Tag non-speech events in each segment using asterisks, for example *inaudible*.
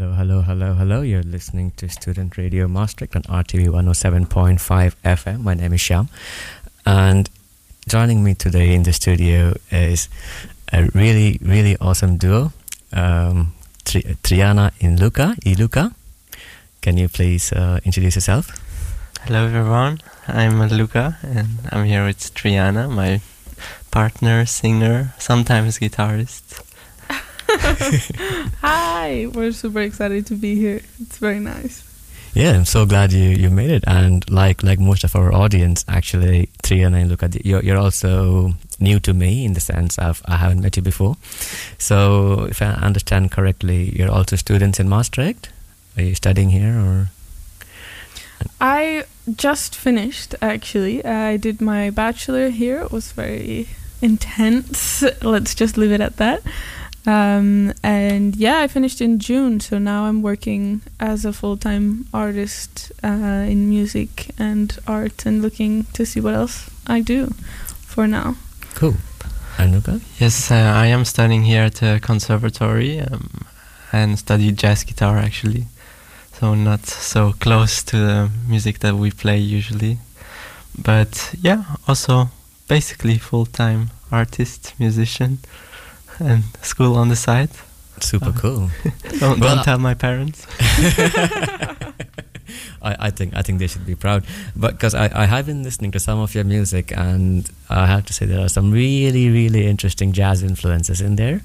Hello, hello, hello, hello. You're listening to Student Radio Maastricht on RTV 107.5 FM. My name is Sham. And joining me today in the studio is a really, really awesome duo, um, Tri- Triana and Luca. Luca. Can you please uh, introduce yourself? Hello, everyone. I'm Luca, and I'm here with Triana, my partner, singer, sometimes guitarist. *laughs* Hi, we're super excited to be here. It's very nice. Yeah, I'm so glad you, you made it. And like like most of our audience, actually, Triana and Luca, you're, you're also new to me in the sense of I haven't met you before. So if I understand correctly, you're also students in Maastricht. Are you studying here or? I just finished actually. I did my bachelor here. It was very intense. *laughs* Let's just leave it at that. Um, and yeah, I finished in June, so now I'm working as a full time artist uh, in music and art and looking to see what else I do for now. Cool. And Luca? Yes, uh, I am studying here at the conservatory um, and study jazz guitar actually. So not so close to the music that we play usually. But yeah, also basically full time artist, musician and school on the side. Super Uh, cool. *laughs* Don't, Well, don't tell my parents. *laughs* I, I think I think they should be proud, but because I, I have been listening to some of your music, and I have to say there are some really really interesting jazz influences in there.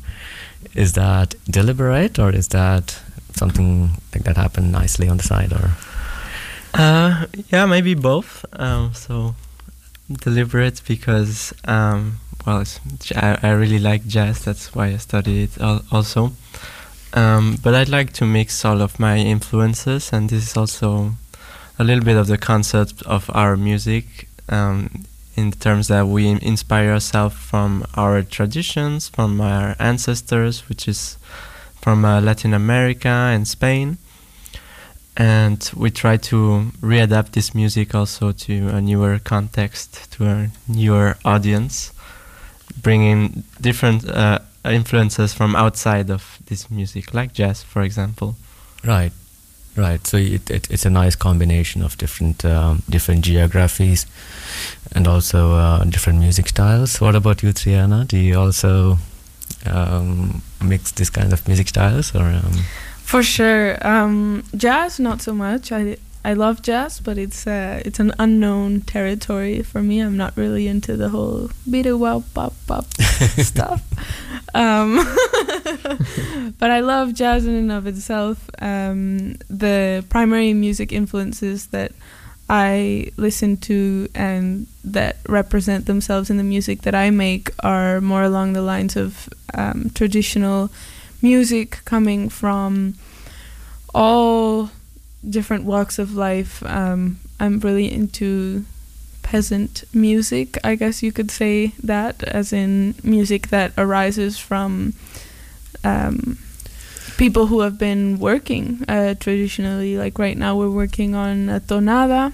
Is that deliberate, or is that something like that happened nicely on the side, or Uh, yeah, maybe both. Um, so deliberate because um, well, I, I really like jazz. That's why I study it al- also. Um, but I'd like to mix all of my influences, and this is also a little bit of the concept of our music. Um, in terms that we inspire ourselves from our traditions, from our ancestors, which is from uh, Latin America and Spain and we try to readapt this music also to a newer context, to a newer audience, bringing different uh, influences from outside of this music, like jazz, for example. right, right? So it, it it's a nice combination of different um, different geographies, and also uh, different music styles. What about you, Triana? Do you also um, mix this kind of music styles, or um, For sure, um, jazz not so much. I I love jazz, but it's uh, it's an unknown territory for me. I'm not really into the whole beat wow pop pop stuff. Um, *laughs* but I love jazz in and of itself. Um, the primary music influences that I listen to and that represent themselves in the music that I make are more along the lines of um, traditional music coming from all different walks of life. Um, I'm really into peasant music, I guess you could say that, as in music that arises from um, people who have been working uh, traditionally. Like right now, we're working on a tonada,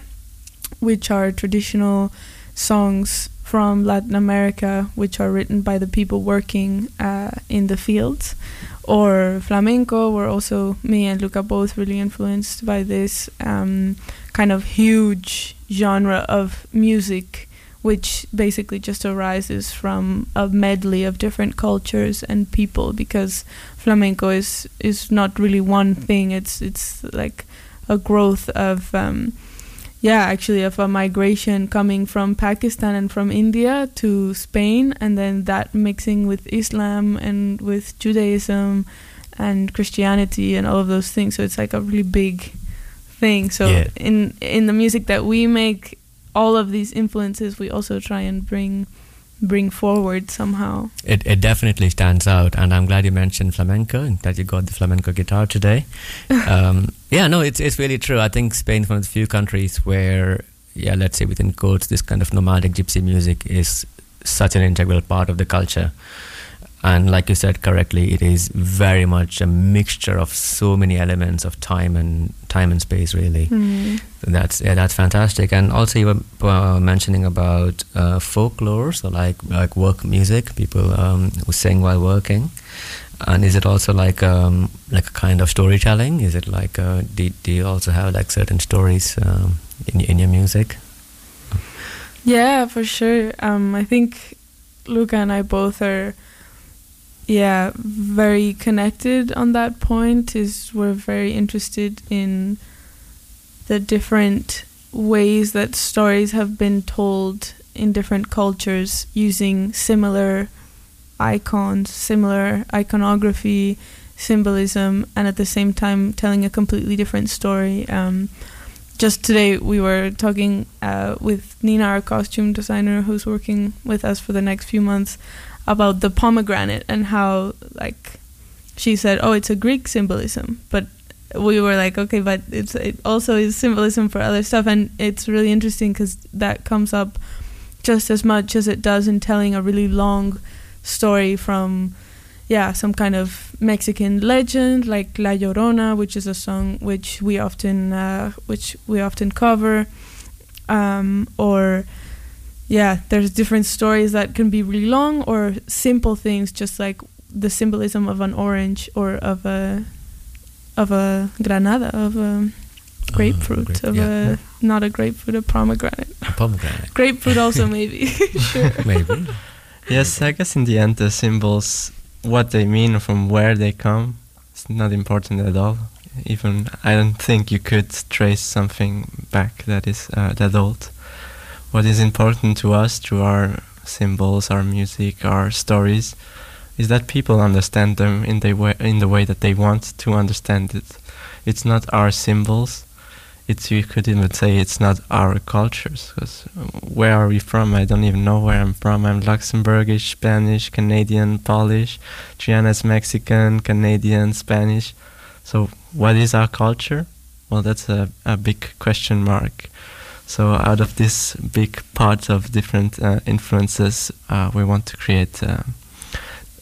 which are traditional songs from Latin America, which are written by the people working uh, in the fields. Or flamenco, we're also, me and Luca both really influenced by this um, kind of huge genre of music, which basically just arises from a medley of different cultures and people, because flamenco is, is not really one thing, it's, it's like a growth of. Um, yeah, actually, of a migration coming from Pakistan and from India to Spain, and then that mixing with Islam and with Judaism and Christianity and all of those things. So it's like a really big thing. So Yeah. in in the music that we make, all of these influences we also try and bring bring forward somehow. it, it definitely stands out and i'm glad you mentioned flamenco and that you got the flamenco guitar today. *laughs* Um, yeah no it's, it's really true. I think spain's one of the few countries where yeah let's say within quotes this kind of nomadic gypsy music is such an integral part of the culture and like you said correctly it is very much a mixture of so many elements of time and time and space really Mm. that's yeah, that's fantastic. And also, you were uh, mentioning about uh, folklore, so like like work music, people um, who sing while working. and is it also like um, like a kind of storytelling? Is it like uh, do, do you also have like certain stories um, in in your music? Yeah, for sure. Um, I think Luca and I both are, yeah, very connected on that point. Is we're very interested in the different ways that stories have been told in different cultures using similar icons, similar iconography, symbolism, and at the same time telling a completely different story. Um, just today we were talking uh, with Nina, our costume designer, who's working with us for the next few months, about the pomegranate and how like she said, oh, it's a Greek symbolism, but we were like, okay, but it's it also is symbolism for other stuff, and it's really interesting because that comes up just as much as it does in telling a really long story from yeah some kind of Mexican legend like La Llorona, which is a song which we often uh, which we often cover, um, or yeah, there's different stories that can be really long or simple things, just like the symbolism of an orange or of a of a granada of a grapefruit grape- of yeah. a not a grapefruit a pomegranate A pomegranate, *laughs* grapefruit also maybe *laughs* sure maybe. Yes, I guess in the end, the symbols, what they mean from where they come, it's not important at all. Even I don't think you could trace something back that is uh, that old. What is important to us through our symbols, our music, our stories, is that people understand them in the way in the way that they want to understand it. It's not our symbols. It's you could even say it's not our cultures. Because uh, where are we from? I don't even know where I'm from. I'm Luxembourgish, Spanish, Canadian, Polish. Triana's Mexican, Canadian, Spanish. So what is our culture? Well, that's a, a big question mark. So out of this big pot of different uh, influences, uh, we want to create uh,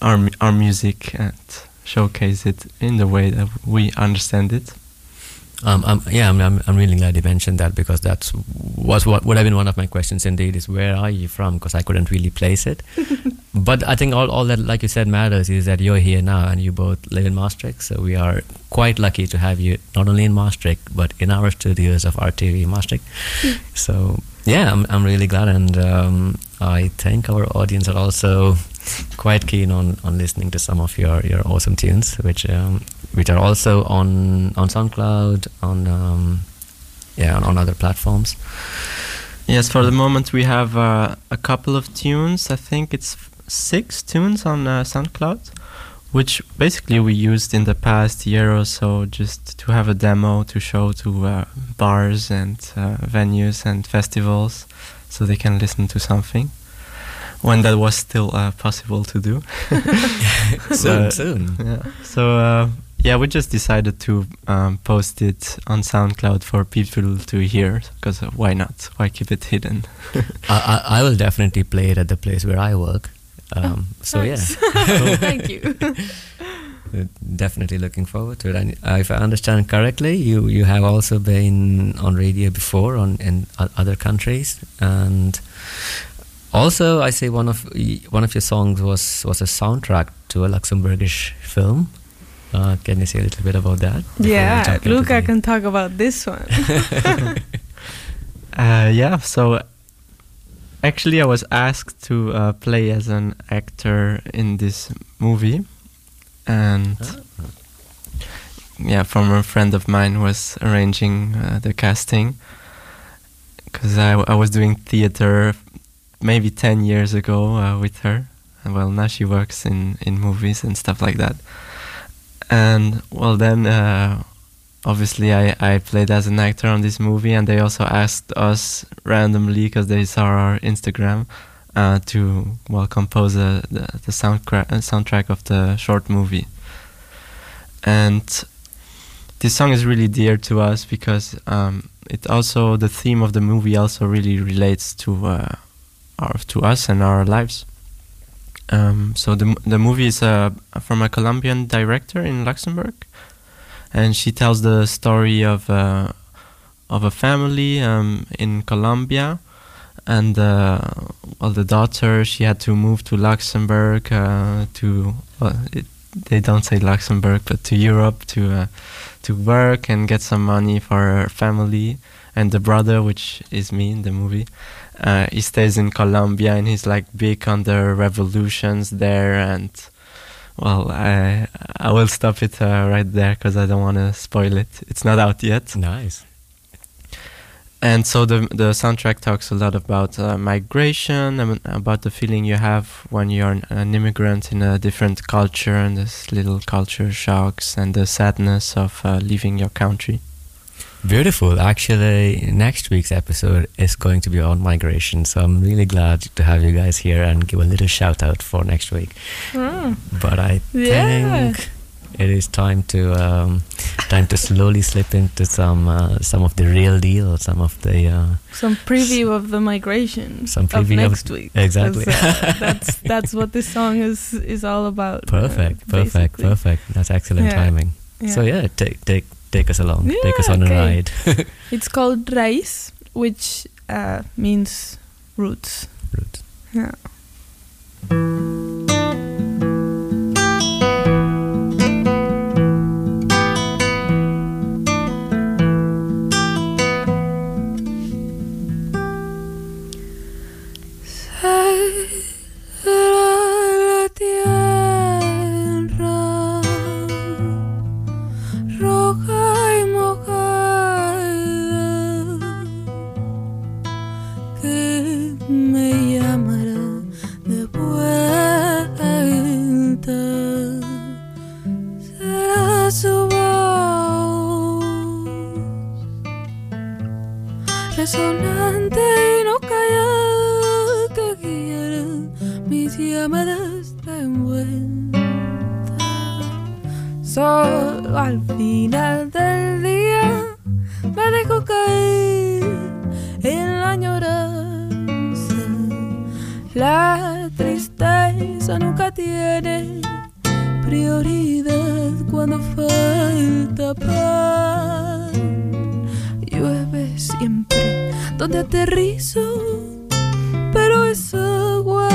our our music and showcase it in the way that we understand it. Um, um, yeah, I'm, I'm, I'm really glad you mentioned that because that's was what would have been one of my questions. Indeed, is where are you from? Because I couldn't really place it. *laughs* but I think all, all that, like you said, matters is that you're here now and you both live in Maastricht. So we are quite lucky to have you not only in Maastricht but in our studios of RTV Maastricht. *laughs* so yeah, I'm, I'm really glad, and um, I think our audience are also quite keen on, on listening to some of your, your awesome tunes, which um, which are also on on SoundCloud, on um, yeah, on, on other platforms. Yes, for the moment we have uh, a couple of tunes. I think it's six tunes on uh, SoundCloud, which basically we used in the past year or so just to have a demo to show to uh, bars and uh, venues and festivals so they can listen to something when that was still uh, possible to do. *laughs* *laughs* soon, soon. Yeah. So uh, yeah, we just decided to um, post it on SoundCloud for people to hear because uh, why not? Why keep it hidden? *laughs* I, I, I will definitely play it at the place where I work. Um, so Nice. yeah, *laughs* *laughs* thank you Uh, definitely looking forward to it. And if I understand correctly, you you have also been on radio before on in other countries, and also I say one of one of your songs was was a soundtrack to a Luxembourgish film. Uh, can you say a little bit about that? yeah luca can talk about this one *laughs* Uh, yeah, so actually, I was asked to uh, play as an actor in this movie, and Ah. yeah, from a friend of mine who was arranging uh, the casting, because I, I was doing theater maybe 10 years ago uh, with her. And well, now she works in, in movies and stuff like that. And well, then uh, obviously I, I played as an actor on this movie, and they also asked us randomly because they saw our Instagram uh, to well compose a, the the soundcra- uh, soundtrack of the short movie. And this song is really dear to us because um, it also the theme of the movie also really relates to uh, our to us and our lives. Um, so the the movie is uh, from a Colombian director in Luxembourg, and she tells the story of uh, of a family um, in Colombia, and uh, well, the daughter she had to move to Luxembourg uh, to well, it, they don't say Luxembourg, but to Europe to uh, to work and get some money for her family. And the brother, which is me in the movie, uh, he stays in Colombia and he's like big on the revolutions there. And well, I I will stop it uh, right there because I don't want to spoil it. It's not out yet. Nice. And so the the soundtrack talks a lot about uh, migration, and about the feeling you have when you're an, an immigrant in a different culture, and this little culture shocks, and the sadness of uh, leaving your country. Beautiful. Actually, next week's episode is going to be on migration, so I'm really glad to have you guys here and give a little shout out for next week. Mm. But I Yeah. think it is time to um, time to slowly slip into some uh, some of the real deal, some of the uh, Some preview of the migration Some of preview of- next week. Exactly, uh, *laughs* that's that's what this song is is all about. uh, perfect, perfect, basically. perfect. That's excellent Yeah. timing. So yeah, take take take us along. take us on okay. a ride. *laughs* It's called Raiz, which uh, means roots. Route. Yeah. Resonante y no callada que guiará mis llamadas de vuelta. Solo al final del día me dejo caer en la añoranza. La tristeza nunca tiene prioridad cuando falta paz llueve siempre donde aterrizo, pero es agua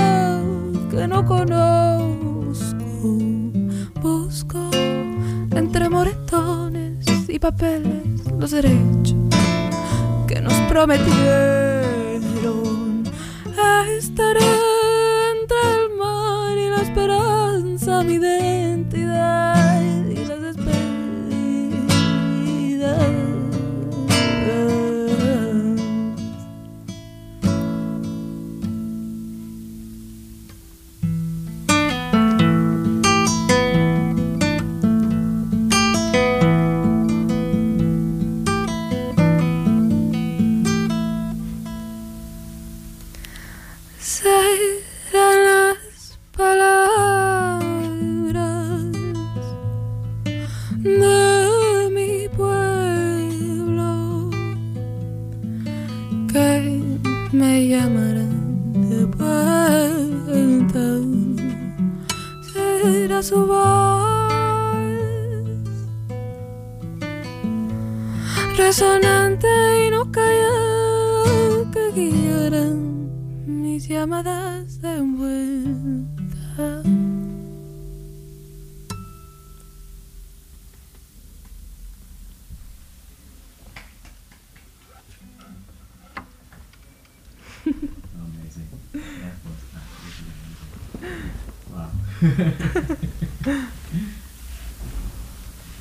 que no conozco. Busco entre moretones y papeles los derechos que nos prometieron. Estaré mis llamadas de vuelta. Amazing. That was amazing. Wow.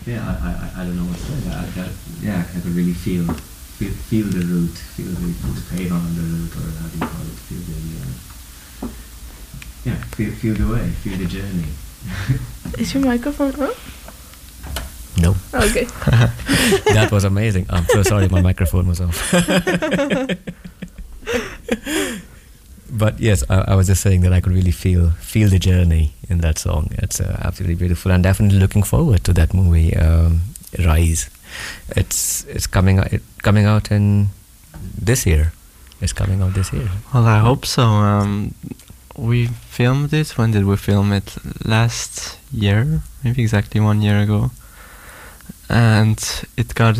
yeah, I, I, I don't know what to say. I, I, yeah, I really feel feel feel the root, feel the, the pain on the root, or how do you call it? Feel the uh, yeah, feel feel the way, feel the journey. *laughs* Is your microphone on? No, Okay. *laughs* that was amazing. I'm so sorry, my microphone was off. *laughs* but yes, I, I was just saying that I could really feel feel the journey in that song. It's uh, absolutely beautiful, and definitely looking forward to that movie, um, Rise. It's it's coming out it, coming out in this year. It's coming out this year. Well, I hope so. Um, we filmed it. When did we film it? Last year, maybe exactly one year ago. And it got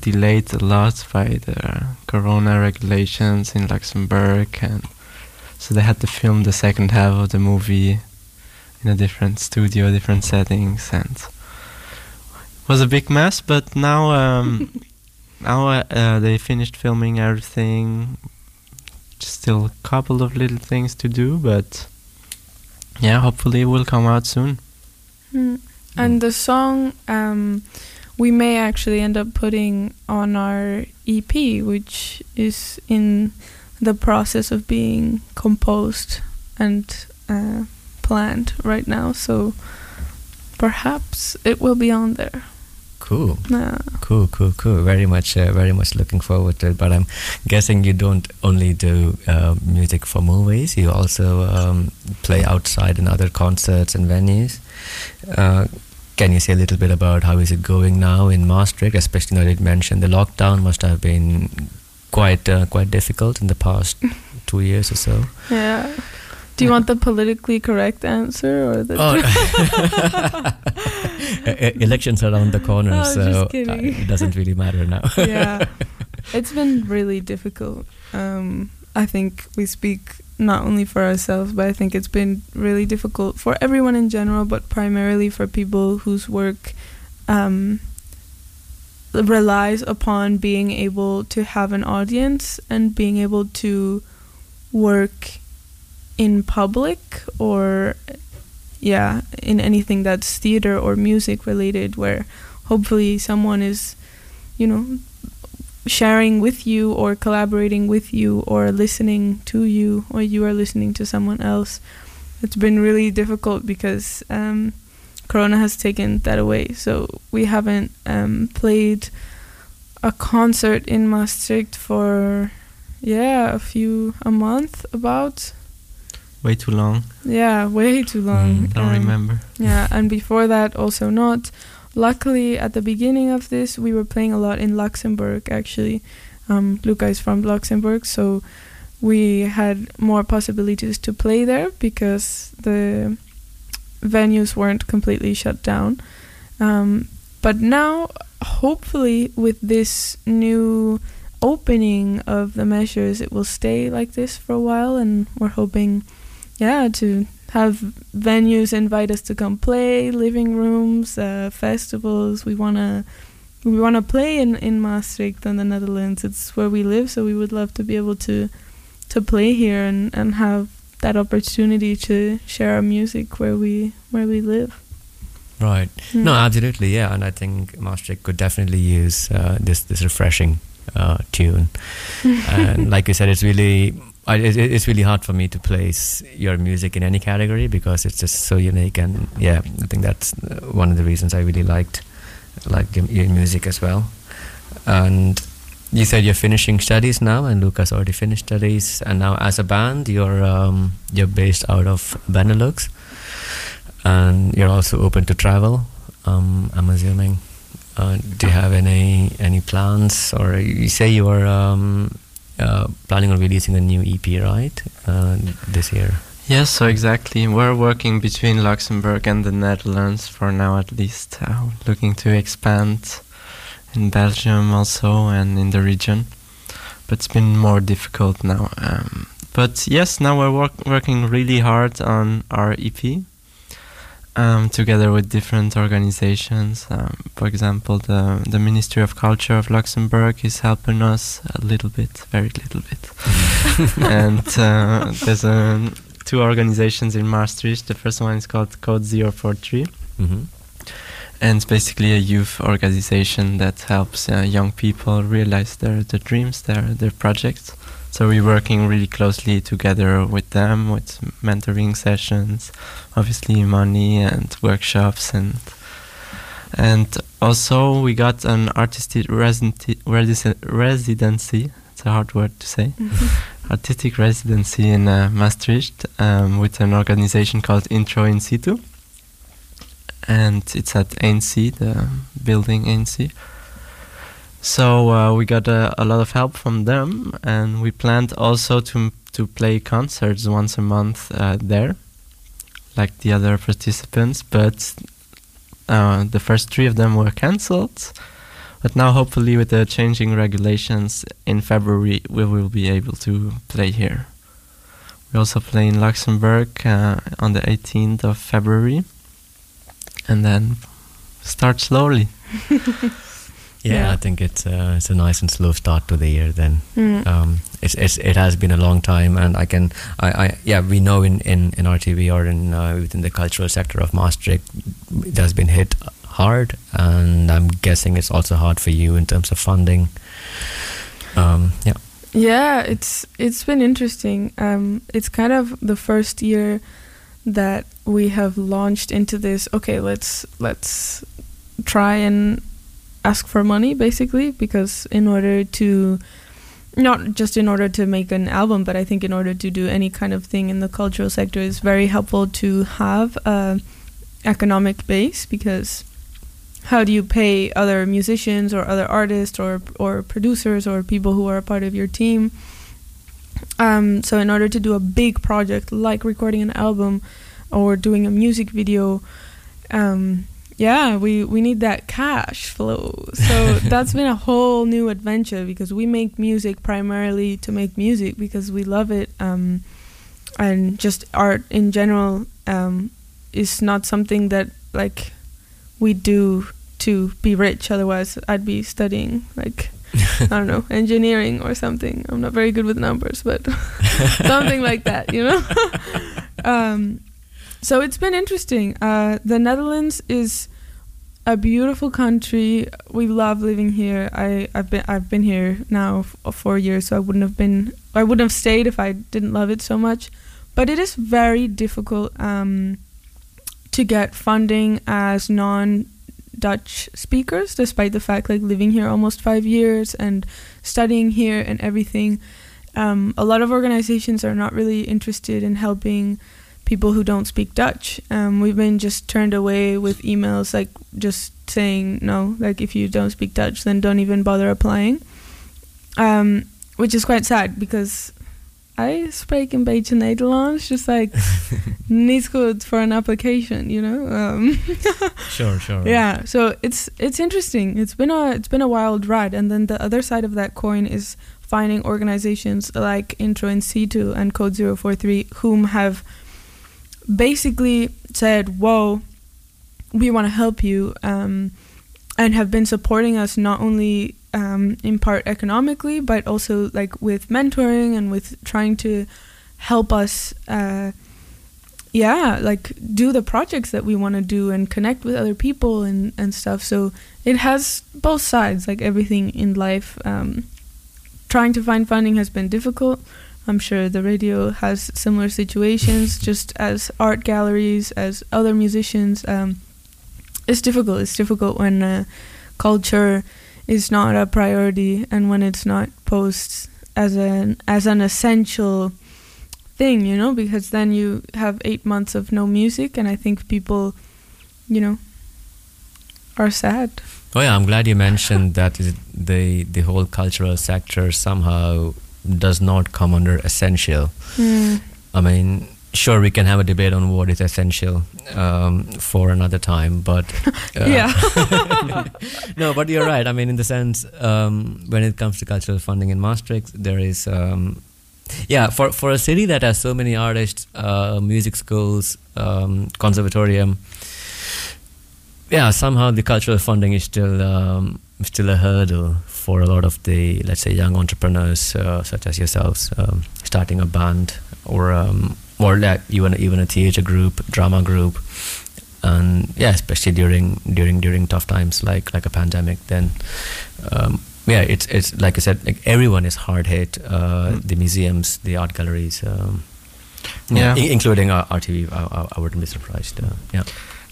delayed a lot by the corona regulations in Luxembourg, and so they had to film the second half of the movie in a different studio, different settings, and it was a big mess. But now, um, *laughs* now uh, uh, they finished filming everything. Still a couple of little things to do, but yeah, hopefully it will come out soon. Mm. And the song um, we may actually end up putting on our EP, which is in the process of being composed and uh, planned right now. So perhaps it will be on there. Cool. Yeah. Cool, cool, cool. Very much, uh, very much looking forward to it. But I'm guessing you don't only do uh, music for movies; you also um, play outside in other concerts and venues. Uh, can you say a little bit about how is it going now in Maastricht? Especially, you know, you mentioned the lockdown must have been quite uh, quite difficult in the past *laughs* two years or so. Yeah. Do you want the politically correct answer or the? Oh. *laughs* *laughs* Elections are around the corner, Oh, so uh, it doesn't really matter now. *laughs* yeah, *laughs* it's been really difficult. Um, I think we speak not only for ourselves, but I think it's been really difficult for everyone in general, but primarily for people whose work um, relies upon being able to have an audience and being able to work in public or yeah in anything that's theater or music related where hopefully someone is you know sharing with you or collaborating with you or listening to you or you are listening to someone else. It's been really difficult because um, corona has taken that away. So we haven't um, played a concert in maastricht for yeah a few a month about Way too long. yeah way too long Mm. Don't Um, remember. yeah, *laughs* and before that also not. Luckily, at the beginning of this, we were playing a lot in Luxembourg. Actually, um, Luca is from Luxembourg, so we had more possibilities to play there because the venues weren't completely shut down. Um, but now, hopefully, with this new opening of the measures, it will stay like this for a while, and we're hoping, yeah, to have venues invite us to come play, living rooms, uh, festivals. We wanna we wanna play in in Maastricht in the Netherlands. It's where we live, so we would love to be able to to play here and and have that opportunity to share our music where we where we live. Right. Mm. No, absolutely, yeah, and I think Maastricht could definitely use uh, this this refreshing uh, tune. *laughs* and like you said, it's really I, it, it's really hard for me to place your music in any category because it's just so unique. And yeah, I think that's one of the reasons I really liked liked your, your music as well. And you said you're finishing studies now, and Lucas already finished studies, and now as a band, you're um, you're based out of Benelux, and you're also open to travel. Um, I'm assuming. Uh, do you have any any plans, or you say you are um, uh, planning on releasing a new EP, right, uh, this year? Yes, so exactly. We're working between Luxembourg and the Netherlands for now, at least. Uh, looking to expand in Belgium also and in the region, but it's been more difficult now. Um, but yes, now we're work- working really hard on our EP. Um, together with different organizations, um, for example, the the Ministry of Culture of Luxembourg is helping us a little bit, very little bit, *laughs* and uh, there's a two organizations in Maastricht. The first one is called Code 043, Mm-hmm. and it's basically a youth organization that helps uh, young people realize their, their dreams, their their projects. So we're working really closely together with them, with mentoring sessions, obviously money and workshops, and and also we got an artistic residency. residency. It's a hard word to say artistic residency in uh, Maastricht um, with an organization called Intro in Situ. And it's at ANC, the building ANC. So uh, we got a, a lot of help from them, and we planned also to to play concerts once a month uh, there, like the other participants. But uh, the first three of them were cancelled. But now, hopefully, with the changing regulations in February, we will be able to play here. we also play in Luxembourg uh, on the 18th of February, and then start slowly. *laughs* Yeah, Yeah. I think it's uh, it's a nice and slow start to the year. Then Mm. um, it's, it's it has been a long time, and I can I, I yeah we know in in in RTV or in uh, within the cultural sector of Maastricht, it has been hit hard, and I'm guessing it's also hard for you in terms of funding. Um, yeah. Yeah, it's it's been interesting. Um, it's kind of the first year that we have launched into this. Okay, let's let's try and ask for money, basically, because in order to not just in order to make an album, but I think in order to do any kind of thing in the cultural sector, it's very helpful to have a economic base because how do you pay other musicians or other artists or or producers or people who are a part of your team? Um, so in order to do a big project like recording an album or doing a music video, um, yeah, we we need that cash flow. So *laughs* that's been a whole new adventure because we make music primarily to make music because we love it, um, and just art in general um, is not something that like we do to be rich. Otherwise, I'd be studying like I don't know *laughs* engineering or something. I'm not very good with numbers, but *laughs* something like that, you know. um, so it's been interesting. Uh, the Netherlands is a beautiful country. We love living here. I I've been I've been here now for four years, so I wouldn't have been I wouldn't have stayed if I didn't love it so much. But it is very difficult um, to get funding as non Dutch speakers, despite the fact like living here almost five years and studying here and everything. Um, a lot of organizations are not really interested in helping people who don't speak Dutch. Um, we've been just turned away with emails like just saying no, like if you don't speak Dutch, then don't even bother applying. Um, which is quite sad because I spreek een beetje Nederlands, just like *laughs* niet goed for an application, you know. Um, *laughs* Sure, sure. yeah, so it's it's interesting. It's been a it's been a wild ride, and then the other side of that coin is finding organizations like Intro in Situ and Code 043 whom have basically said, "Whoa, we want to help you," um, and have been supporting us not only um, in part economically, but also like with mentoring and with trying to help us. Uh, yeah, like do the projects that we want to do and connect with other people and, and stuff. So it has both sides, like everything in life. Um, trying to find funding has been difficult. I'm sure the radio has similar situations, *laughs* just as art galleries, as other musicians. Um, it's difficult. It's difficult when uh, culture is not a priority and when it's not posed as an as an essential thing, you know, because then you have eight months of no music, and I think people, you know, are sad. Oh yeah, I'm glad you mentioned that the the whole cultural sector somehow does not come under essential. I mean, sure, we can have a debate on what is essential um, for another time, but *laughs* uh, Yeah. *laughs* no, but you're right. I mean, in the sense, um, when it comes to cultural funding in Maastricht, there is, um, yeah, for for a city that has so many artists, uh, music schools, um, conservatorium, yeah, somehow the cultural funding is still um, still a hurdle for a lot of the let's say young entrepreneurs uh, such as yourselves um, starting a band or um, or like even even a theater group, drama group, and yeah, especially during during during tough times like like a pandemic, then. Um, yeah, it's it's like I said, like everyone is hard hit. Uh, Mm. The museums, the art galleries, um, Yeah. i- including our RTV. I, I, I wouldn't be surprised. Uh, yeah.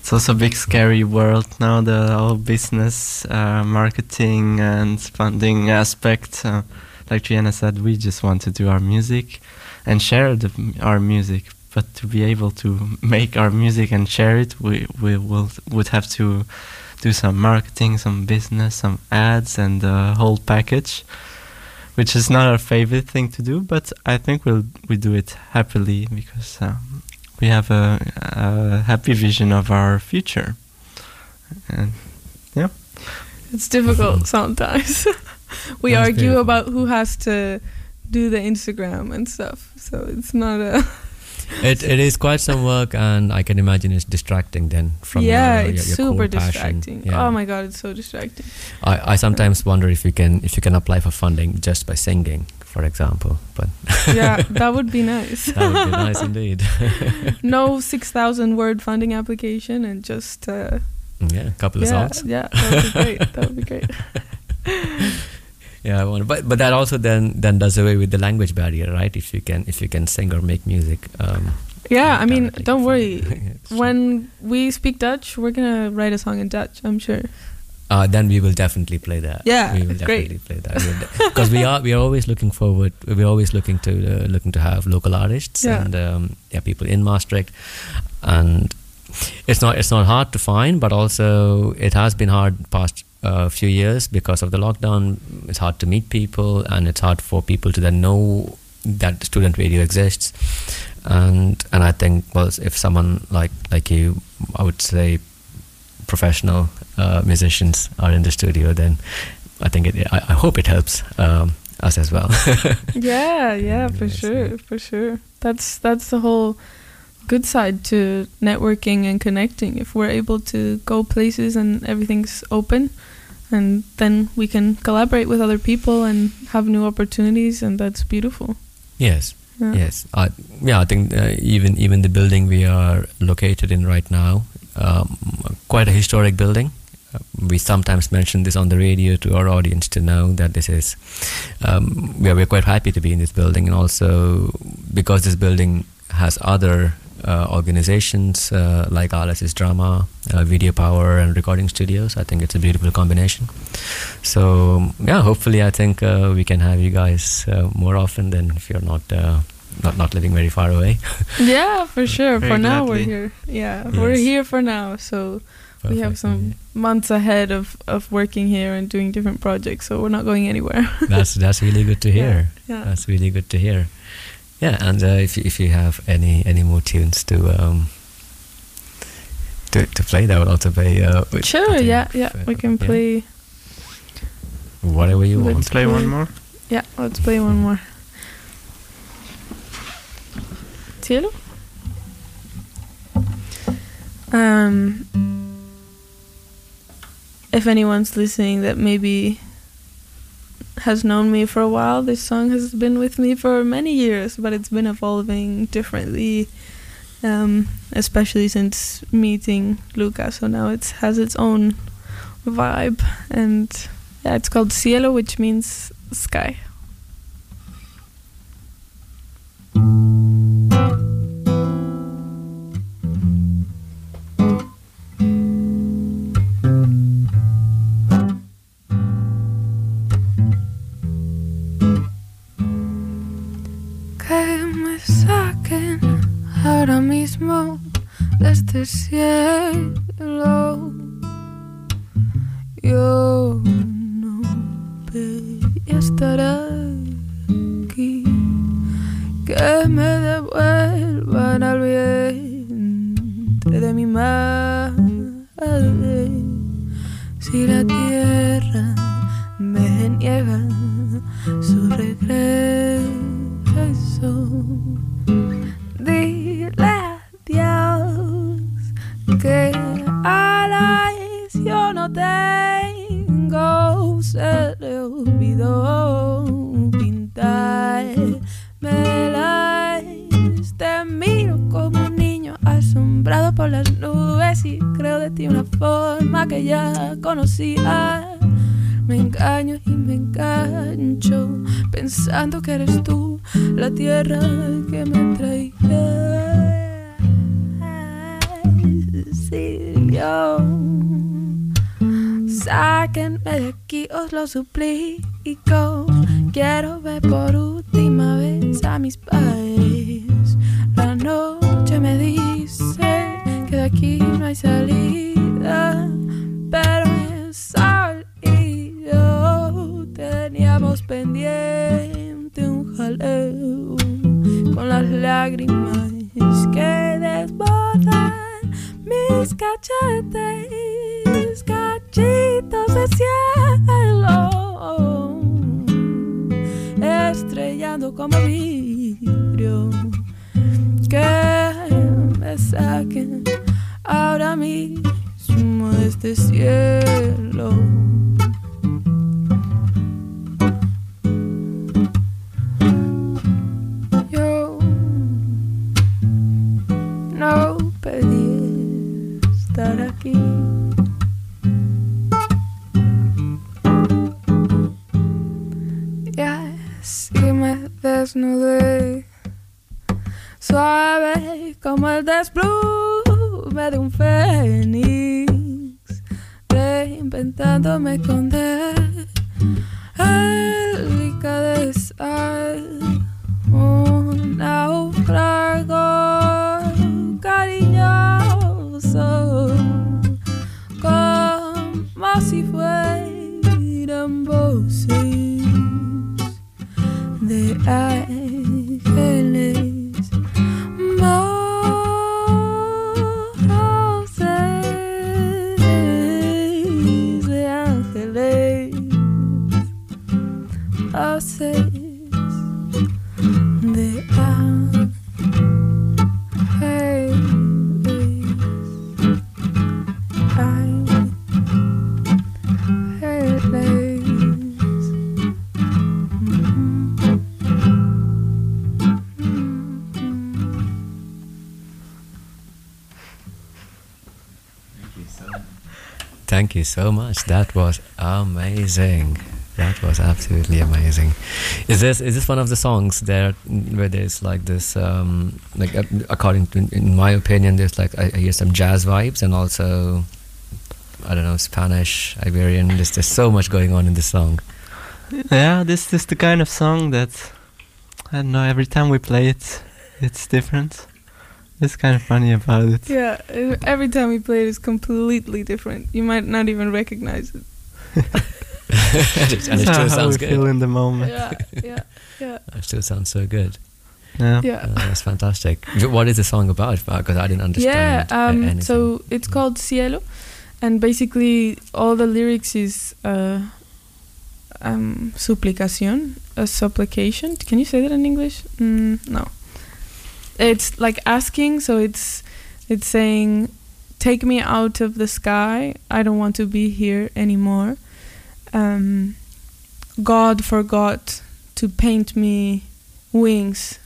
It's also a big scary world now, the whole business, uh, marketing and funding aspect. Uh, like Triana said, we just want to do our music and share the, our music. But to be able to make our music and share it, we, we will would have to do some marketing, some business, some ads, and the whole package, which is not our favorite thing to do. But I think we'll we do it happily because um, we have a, a happy vision of our future. And yeah, It's difficult *laughs* sometimes. *laughs* we That's argue beautiful. about who has to do the Instagram and stuff. So it's not a *laughs* it it is quite some work, and I can imagine it's distracting then from uh, yeah, your, your, it's your super distracting. Yeah. Oh my god, it's so distracting. I, I sometimes wonder if you can if you can apply for funding just by singing, for example. But *laughs* yeah, that would be nice. that would be nice *laughs* indeed. no six thousand word funding application and just uh, yeah, a couple of yeah, songs. yeah, that would be great. That would be great. *laughs* Yeah, I wonder, but but that also then then does away with the language barrier, right? If you can if you can sing or make music. Um, Yeah, I mean, don't worry. When we speak Dutch, we're gonna write a song in Dutch. I'm sure. Uh, then we will definitely play that. Yeah, we will great. definitely play that because we are we are always looking forward. We're always looking to uh, looking to have local artists Yeah. and um, yeah, people in Maastricht, and it's not it's not hard to find, but also it has been hard past uh, few years because of the lockdown. It's hard to meet people, and it's hard for people to then know that student radio exists. And and I think well, if someone like like you, I would say professional uh, musicians are in the studio, then I think it. I, I hope it helps um, us as well. *laughs* yeah, yeah, for sure, for sure. That's that's the whole good side to networking and connecting. If we're able to go places and everything's open, and then we can collaborate with other people and have new opportunities, and that's beautiful. yes. Yeah. Yes, I, yeah. I think uh, even even the building we are located in right now, um, quite a historic building. Uh, we sometimes mention this on the radio to our audience to know that this is. Um, we are we're quite happy to be in this building, and also because this building has other uh, organizations uh, like RSS Drama, uh, Video Power, and recording studios. I think it's a beautiful combination. So yeah, hopefully, I think uh, we can have you guys uh, more often than if you're not uh, not not living very far away. *laughs* Yeah, for sure. Very for now, we're here. Yeah, we're here for now. So we have Perfect. some months ahead of, of working here and doing different projects. So we're not going anywhere. *laughs* That's that's really good to hear. Yeah. That's really good to hear. Yeah, and uh, if you- if you have any any more tunes to um to to play, that would also be uh, I Sure. think, Yeah. Yeah. uh, We can yeah, play. whatever you Let's want. Play play. one more. Yeah. Let's play one more. Cielo. Um. If anyone's listening that maybe has known me for a while, this song has been with me for many years, but it's been evolving differently, um, especially since meeting Luca. So now it has its own vibe, and yeah, it's called Cielo, which means sky. De por las nubes y creo de ti una forma que ya conocía. Me engaño y me engancho pensando que eres tú la tierra que me traía. Yo. Sáquenme de aquí, os lo suplico. Quiero ver por última vez a mis padres. La noche me dice aquí no hay salida, pero el sol y yo teníamos pendiente un jaleo con las lágrimas que desbordan mis cachetes, cachitos de cielo, estrella brillando como vidrio. Que me saquen ahora mismo de este cielo. Yo no pedí estar aquí. Y me desnudé, suave como el desplume de un fénix, reinventándome con delicadeza, un náufrago you so much. That was amazing. That was absolutely amazing. Is this is this one of the songs there where there's like this um, like uh, according to in my opinion there's like I, I hear some jazz vibes and also I don't know Spanish Iberian. There's just so much going on in this song. Yeah, this is the kind of song that I don't know. Every time we play it, it's different. It's kind of funny about it. Yeah, every time we play it is completely different. You might not even recognize it. *laughs* and it, and it still how sounds we feel good. in the moment. Yeah, yeah, yeah, *laughs* It still sounds so good. Yeah. yeah. Uh, that's fantastic. What is the song about? Because I didn't understand. a- um, anything. so it's called Cielo, and basically all the lyrics is uh, um, suplicación, a supplication. Can you say that in English? Mm, no. It's like asking, so it's it's saying, "Take me out of the sky. I don't want to be here anymore." Um, God forgot to paint me wings.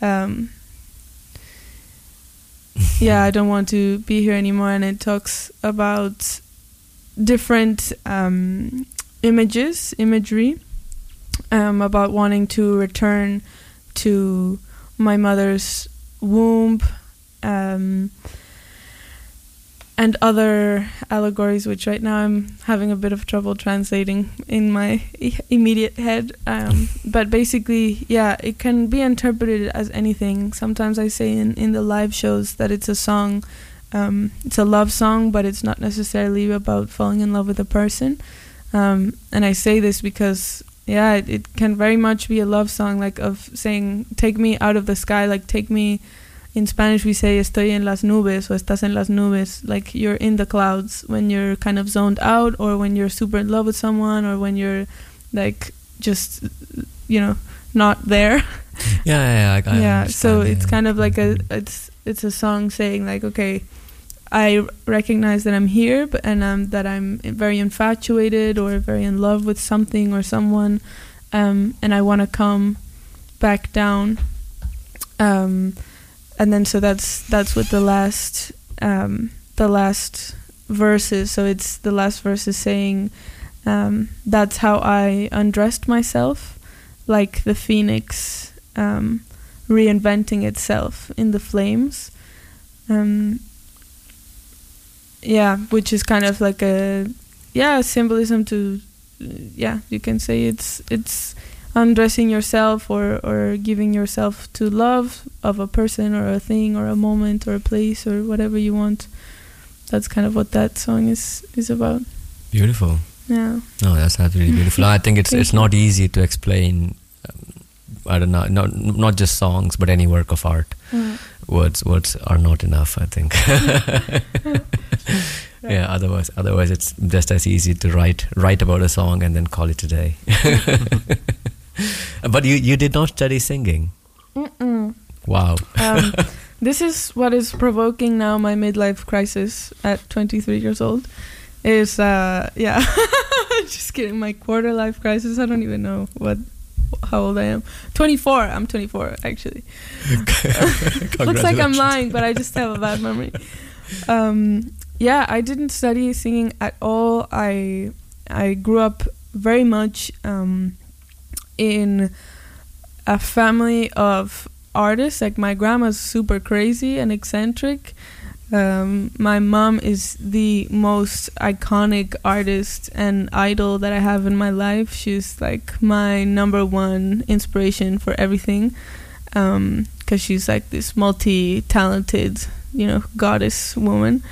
Um, *laughs* yeah, I don't want to be here anymore. And it talks about different um, images, imagery, um, about wanting to return to my mother's womb, um, and other allegories, which right now I'm having a bit of trouble translating in my *laughs* immediate head. Um, but basically, yeah, it can be interpreted as anything. Sometimes I say in, in the live shows that it's a song, um, it's a love song, but it's not necessarily about falling in love with a person. Um, and I say this because, yeah, it, it can very much be a love song, like of saying, take me out of the sky, like take me. In Spanish, we say estoy en las nubes or estás en las nubes, like you're in the clouds when you're kind of zoned out or when you're super in love with someone or when you're like just, you know, not there. yeah, yeah, I, I yeah, so it's kind of like a mm-hmm. it's it's a song saying like okay, I recognize that I'm here, but and um, that I'm very infatuated or very in love with something or someone, um, and I want to come back down. Um, and then so that's that's what the last um, the last verse is. So it's the last verse is saying um, that's how I undressed myself, like the phoenix um, reinventing itself in the flames. Um, yeah, which is kind of like a yeah symbolism to yeah you can say it's it's undressing yourself or or giving yourself to love of a person or a thing or a moment or a place or whatever you want. That's kind of what that song is is about. beautiful. Yeah. No, that's absolutely beautiful. I think it's *laughs* it's not easy to explain. Um, I don't know, not not just songs, but any work of art. Uh, Words words are not enough. I think. *laughs* yeah. Otherwise, otherwise it's just as easy to write write about a song and then call it a day. *laughs* but you you did not study singing. Mm-mm. Wow. Um, *laughs* this is what is provoking now my midlife crisis at 23 years old. Is uh yeah, just kidding. My quarter life crisis. I don't even know what *laughs* how old I am. 24. I'm 24 actually. *laughs* Looks like I'm lying, but I just have a bad memory. Um, yeah, I didn't study singing at all. I I grew up very much um, in a family of artists. Like my grandma's super crazy and eccentric. Um, my mom is the most iconic artist and idol that I have in my life. She's like my number one inspiration for everything. Because she's like this multi-talented, you know, goddess woman.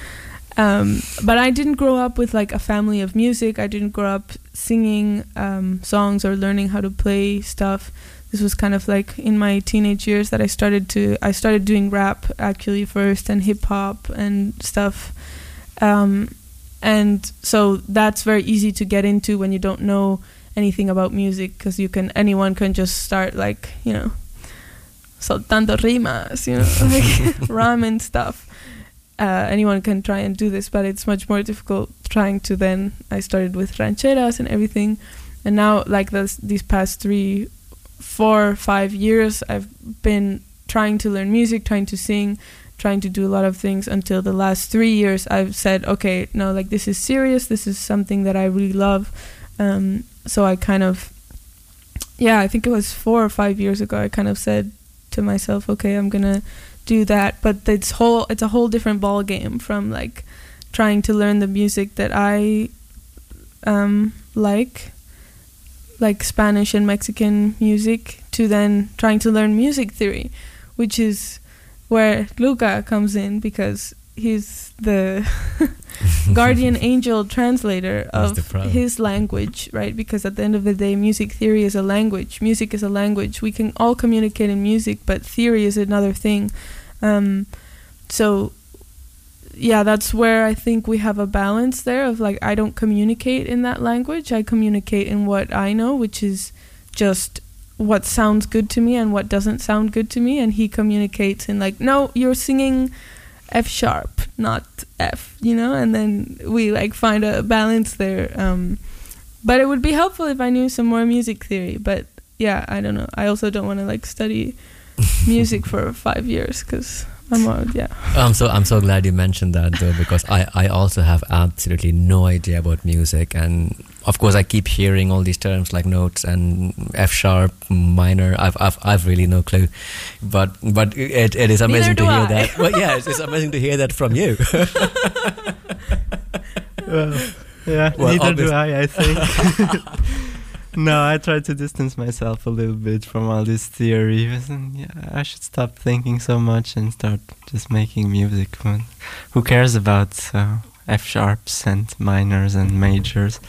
Um, but I didn't grow up with like a family of music. I didn't grow up singing um, songs or learning how to play stuff. This was kind of like in my teenage years that I started to I started doing rap actually first and hip hop and stuff. Um, and so that's very easy to get into when you don't know anything about music because you can anyone can just start like you know soltando rimas you know *laughs* like *laughs* rhyme stuff uh, anyone can try and do this, but it's much more difficult trying to then. I started with rancheras and everything, and now like this, these past three, four, or five years, I've been trying to learn music, trying to sing, trying to do a lot of things until the last three years. I've said, okay, no, like this is serious. This is something that I really love. Um, so I kind of, yeah, I think it was four or five years ago. I kind of said to myself, okay, I'm gonna do that but it's whole it's a whole different ball game from like trying to learn the music that I um, like like Spanish and Mexican music to then trying to learn music theory which is where Luca comes in because he's the *laughs* guardian *laughs* angel translator of his language right? Because at the end of the day music theory is a language. Music is a language. We can all communicate in music but theory is another thing. Um, so yeah, that's where I think we have a balance there of like I don't communicate in that language. I communicate in what I know, which is just what sounds good to me and what doesn't sound good to me and he communicates in like no, you're singing F sharp, not F, you know? And then we like find a balance there. Um, but it would be helpful if I knew some more music theory, but yeah, I don't know. I also don't want to like study *laughs* music for five years because I'm uh, yeah. I'm so I'm so glad you mentioned that though because I I also have absolutely no idea about music and of course I keep hearing all these terms like notes and F sharp minor. I've I've I've really no clue, but but it it is amazing to hear I. that. Well, yeah, it's, it's amazing to hear that from you. *laughs* well, yeah, well, neither do I. I think. *laughs* *laughs* no, I try to distance myself a little bit from all these theories, and yeah, I should stop thinking so much and start just making music. Who cares about uh, F sharps and minors and majors?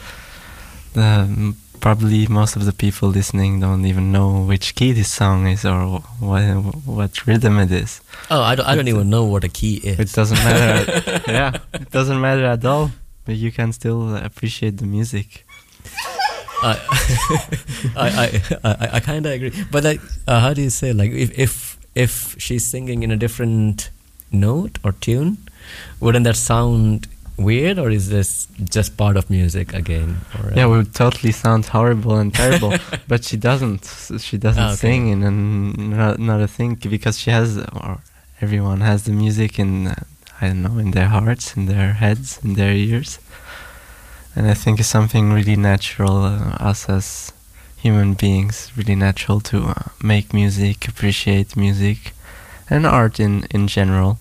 The, probably most of the people listening don't even know which key this song is or what what rhythm it is. Oh, I don't, I don't even know what a key is. It doesn't matter. *laughs* yeah, it doesn't matter at all. But you can still appreciate the music. I I I, I kind of agree, but like, uh, how do you say like if if if she's singing in a different note or tune, wouldn't that sound weird, or is this just part of music again? Or, uh, yeah, it would totally sound horrible and terrible, *laughs* but she doesn't. She doesn't ah, okay. sing in another thing because she has, or everyone has the music in. Uh, I don't know, in their hearts, in their heads, in their ears and I think it's something really natural uh, us as human beings really natural to uh, make music appreciate music and art in in general.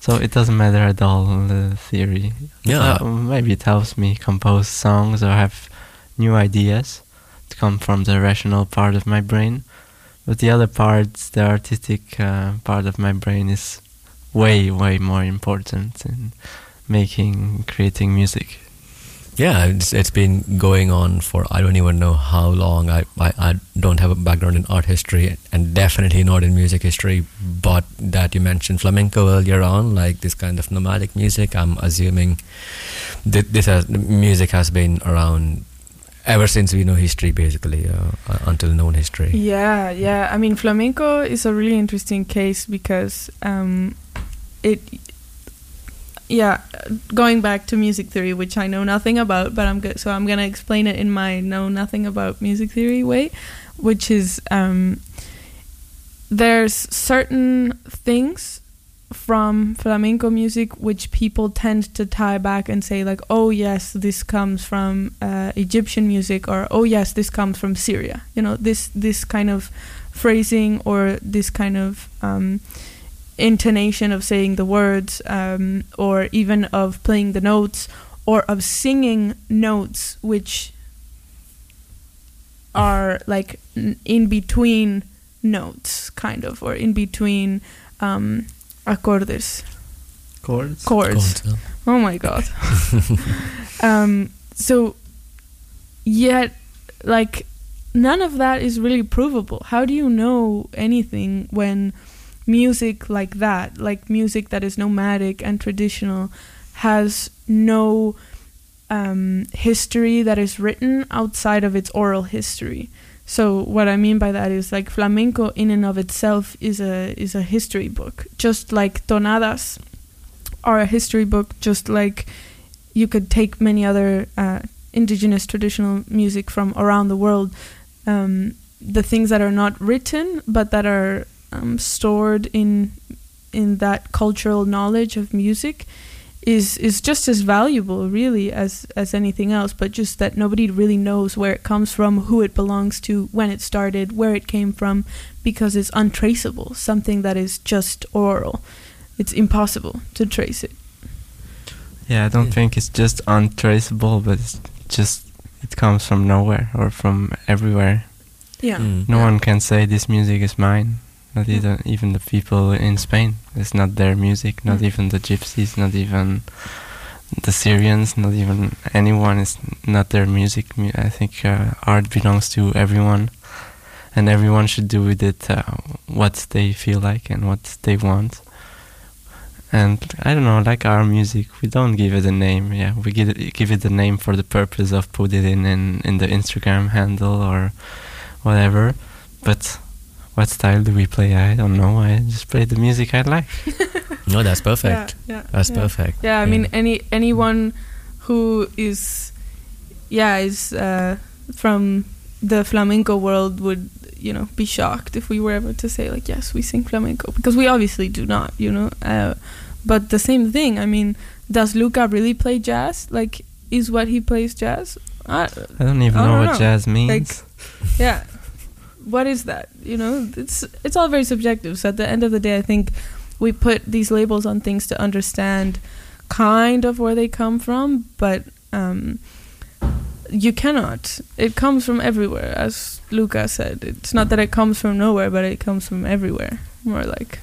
So it doesn't matter at all the theory. Yeah. Uh, maybe it helps me compose songs or have new ideas to come from the rational part of my brain. But the other parts the artistic uh, part of my brain is way way more important in making creating music yeah, it's, it's been going on for I don't even know how long. I, I, I don't have a background in art history and definitely not in music history. But that you mentioned flamenco earlier on, like this kind of nomadic music, I'm assuming that this has, music has been around ever since we know history, basically, uh, uh, until known history. Yeah, yeah. I mean, flamenco is a really interesting case because um, it. Yeah, going back to music theory, which I know nothing about, but I'm good. So I'm gonna explain it in my know nothing about music theory way, which is um, there's certain things from flamenco music which people tend to tie back and say like oh yes this comes from uh, egyptian music or oh yes this comes from syria you know this this kind of phrasing or this kind of um, intonation of saying the words um, or even of playing the notes or of singing notes which are like in between notes kind of or in between um, acordes. Chords. chords. Chords, oh my god. *laughs* Um, so yet like none of that is really provable. How do you know anything when music like that like music that is nomadic and traditional has no um, history that is written outside of its oral history so what I mean by that is like flamenco in and of itself is a is a history book, just like tonadas are a history book, just like you could take many other uh, indigenous traditional music from around the world. Um, the things that are not written but that are um, stored in in that cultural knowledge of music is is just as valuable really as as anything else but just that nobody really knows where it comes from who it belongs to when it started where it came from because it's untraceable something that is just oral it's impossible to trace it Yeah, I don't Yeah. think it's just untraceable, but it's just it comes from nowhere or from everywhere. yeah Mm. No Yeah. one can say this music is mine. Not Mm. even even the people in Spain. It's not their music. Not Mm. even the gypsies. Not even the Syrians. Not even anyone. It's not their music. I think uh, art belongs to everyone, and everyone should do with it uh, what they feel like and what they want. And I don't know, like our music, we don't give it a name. Yeah, we give it, give it a name for the purpose of put it in, in in the Instagram handle or whatever. But what style do we play? I don't know. I just play the music I like. *laughs* No, that's perfect. yeah, yeah, That's yeah. perfect. Yeah, I mean any anyone who is yeah, is uh, from the flamenco world would, you know, be shocked if we were ever to say like, yes, we sing flamenco because we obviously do not, you know. Uh, but the same thing, I mean, does Luca really play jazz? Like is what he plays jazz? I, I don't even I know don't what know. jazz means. yeah what is that? You know it's it's all very subjective. So at the end of the day i think we put these labels on things to understand kind of where they come from but um you cannot. It comes from everywhere as luca said. It's not that it comes from nowhere but it comes from everywhere more like.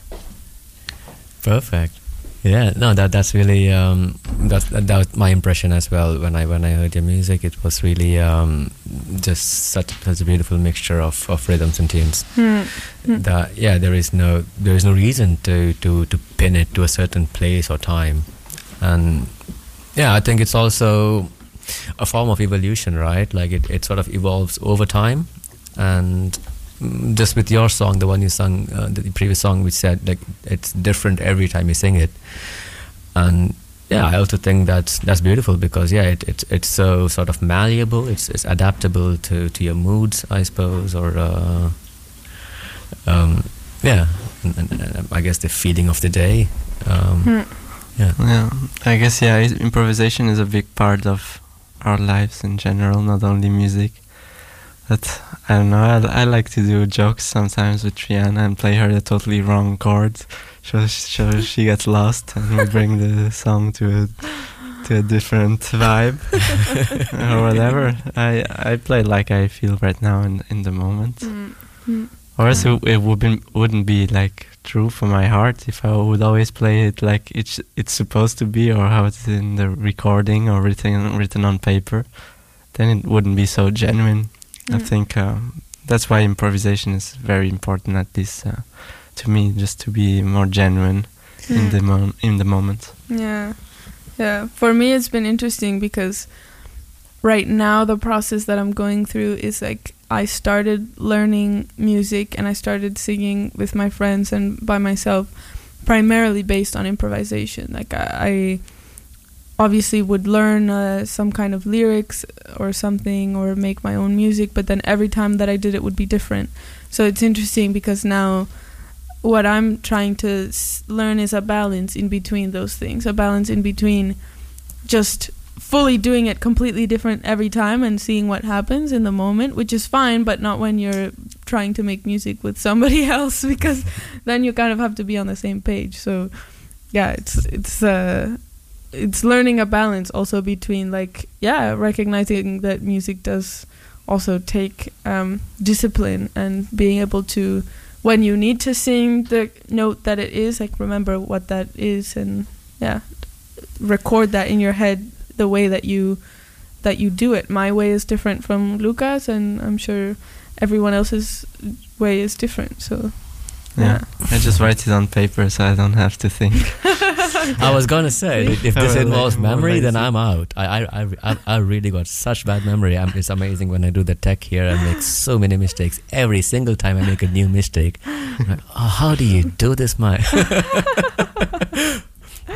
Perfect. Yeah, no, that that's really um, that's that, that was my impression as well when I when I heard your music. It was really um, just such such a beautiful mixture of, of rhythms and tunes. hmm. Hmm. That yeah, there is no there is no reason to, to, to pin it to a certain place or time, and yeah, I think it's also a form of evolution, right? Like it, it sort of evolves over time, and mm, just with your song, the one you sung, uh, the previous song, which said like it's different every time you sing it, and yeah, I also think that's that's beautiful because yeah, it, it's it's so sort of malleable. It's it's adaptable to, to your moods, I suppose, or uh, um, yeah, and, and, and I guess the feeling of the day. Um, Hmm. yeah, Yeah, I guess yeah. Improvisation is a big part of our lives in general, not only music. But I don't know. I, I like to do jokes sometimes with Triana and play her the totally wrong chords, so so she gets lost, and we bring the song to a to a different vibe *laughs* or whatever. I I play like I feel right now in in the moment. Hmm. Or else it, it would be, wouldn't be like true for my heart if I would always play it like it's it's supposed to be or how it's in the recording or written written on paper. Then it wouldn't be so genuine. I Mm. think um, that's why improvisation is very important. At least uh, to me, just to be more genuine in Hmm. the mo- in the moment. Yeah, yeah. For me, it's been interesting because right now the process that I'm going through is like I started learning music and I started singing with my friends and by myself primarily based on improvisation like I, I obviously would learn uh, some kind of lyrics or something or make my own music but then every time that I did it would be different. So it's interesting because now what I'm trying to s- learn is a balance in between those things a balance in between just fully doing it completely different every time and seeing what happens in the moment which is fine but not when you're trying to make music with somebody *laughs* else because then you kind of have to be on the same page. So yeah it's it's uh it's learning a balance also between like yeah recognizing that music does also take um, discipline and being able to when you need to sing the note that it is like remember what that is and yeah record that in your head the way that you that you do it. My way is different from Luca's and I'm sure everyone else's way is different so Yeah. I just write it on paper so I don't have to think. *laughs* I was gonna say if if this involves memory, then. I'm out. I I, I, I, I really got such bad memory. I'm, it's amazing when I do the tech here. I make *gasps* so many mistakes every single time I make a new mistake. Like, oh, how do you do this, Mike? *laughs*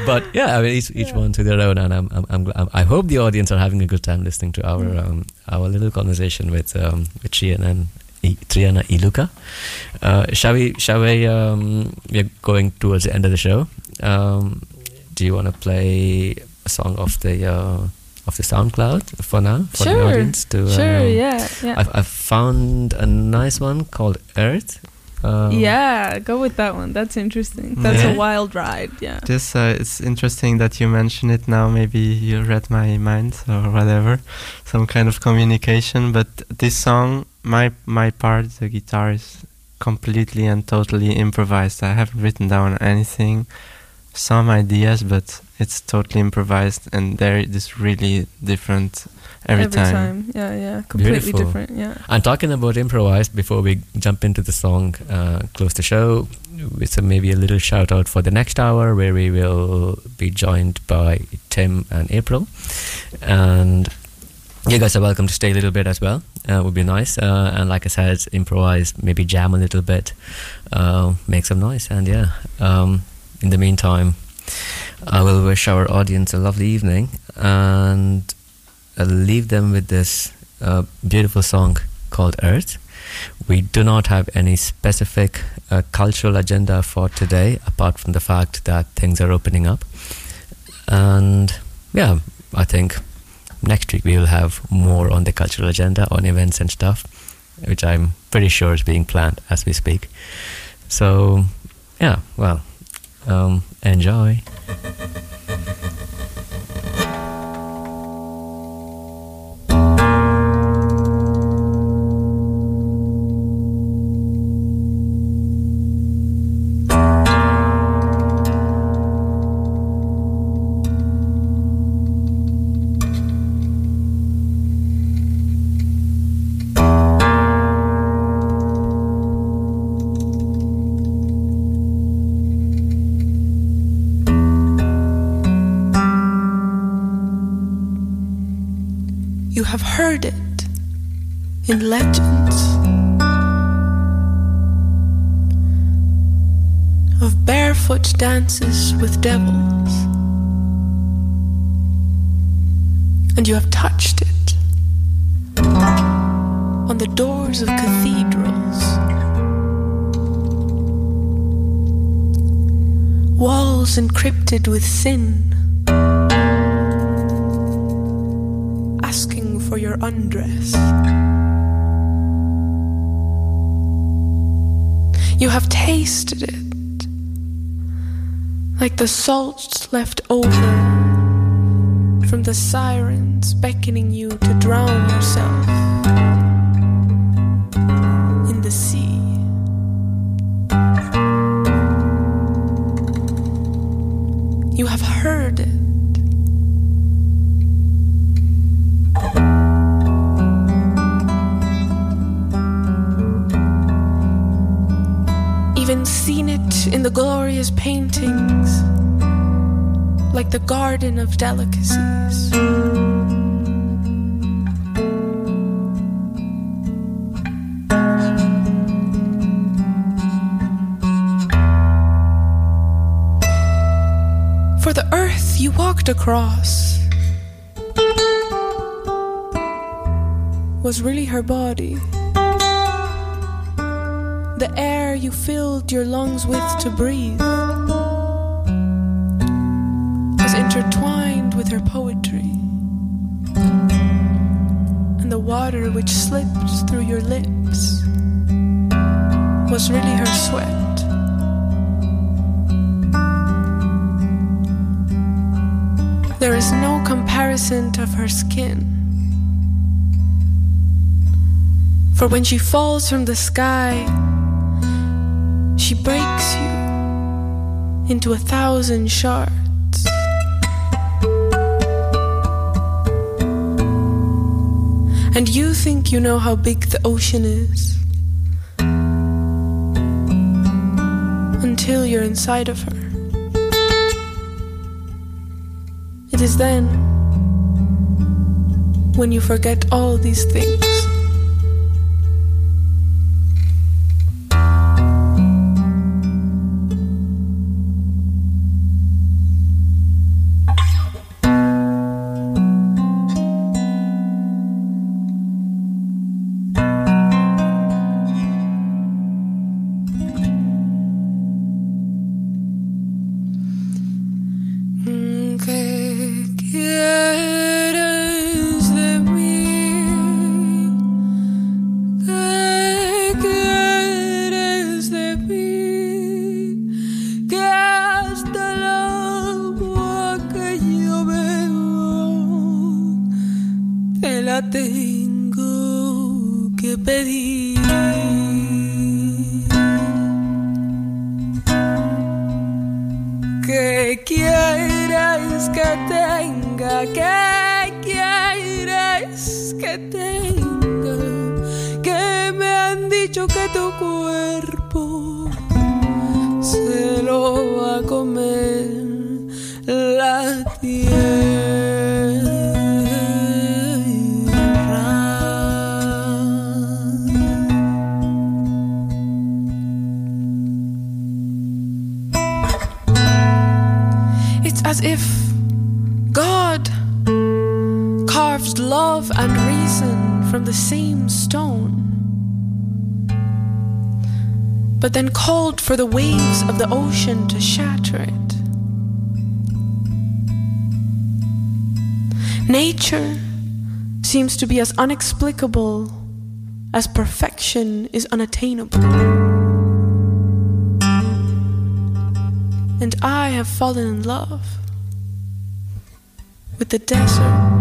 but yeah, I mean, each, each Yeah. one to their own, and I'm, I'm, I'm, gl- I hope the audience are having a good time listening to our Mm. um, our little conversation with um, with Triana and I- Triana Iluka. Uh, shall we? Shall we? Um, we're going towards the end of the show. Um, do you want to play a song off the uh, of the SoundCloud for now for the audience? To, sure um, yeah yeah I've, I've found a nice one called Earth. Um, yeah, go with that one. That's interesting. That's Yeah. a wild ride. Yeah. Just uh, it's interesting that you mention it now. Maybe you read my mind or whatever, some kind of communication. But this song, my my part, the guitar is completely and totally improvised. I haven't written down anything, some ideas, but it's totally improvised, and there it is really different every, time. Yeah, yeah. Completely Beautiful. different. Yeah. And talking about improvised, before we jump into the song, uh, close the show, with a, maybe a little shout out for the next hour where we will be joined by Tim and April. And you guys are welcome to stay a little bit as well. Uh, would be nice. Uh, and like I said, improvise, maybe jam a little bit, uh, make some noise. And yeah, um, in the meantime, I will wish our audience a lovely evening and I'll leave them with this uh, beautiful song called Earth. We do not have any specific uh, cultural agenda for today, apart from the fact that things are opening up. And yeah, I think next week we will have more on the cultural agenda, on events and stuff, which I'm pretty sure is being planned as we speak. So, yeah, well, um, enjoy. The salt left over from the sirens beckoning you to drown yourself in the sea. You have heard it. even seen it in the glorious paintings, like the garden of delicacies. For the earth you walked across was really her body. The air you filled your lungs with to breathe intertwined with her poetry. And the water which slipped through your lips was really her sweat. There is no comparison of her skin. For when she falls from the sky, she breaks you into a thousand shards. And you think you know how big the ocean is until you're inside of her. It is then when you forget all these things. For the waves of the ocean to shatter it. Nature seems to be as unexplicable as perfection is unattainable. And I have fallen in love with the desert,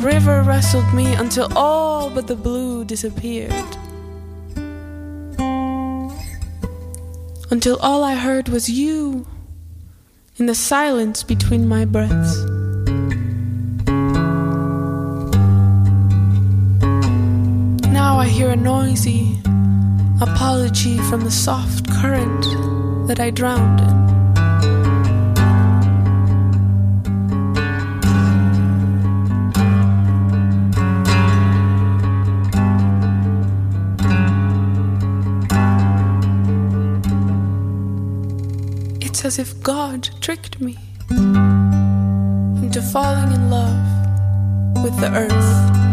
river wrestled me until all but the blue disappeared. Until all I heard was you in the silence between my breaths. Now I hear a noisy apology from the soft current that I drowned in. As if God tricked me into falling in love with the earth.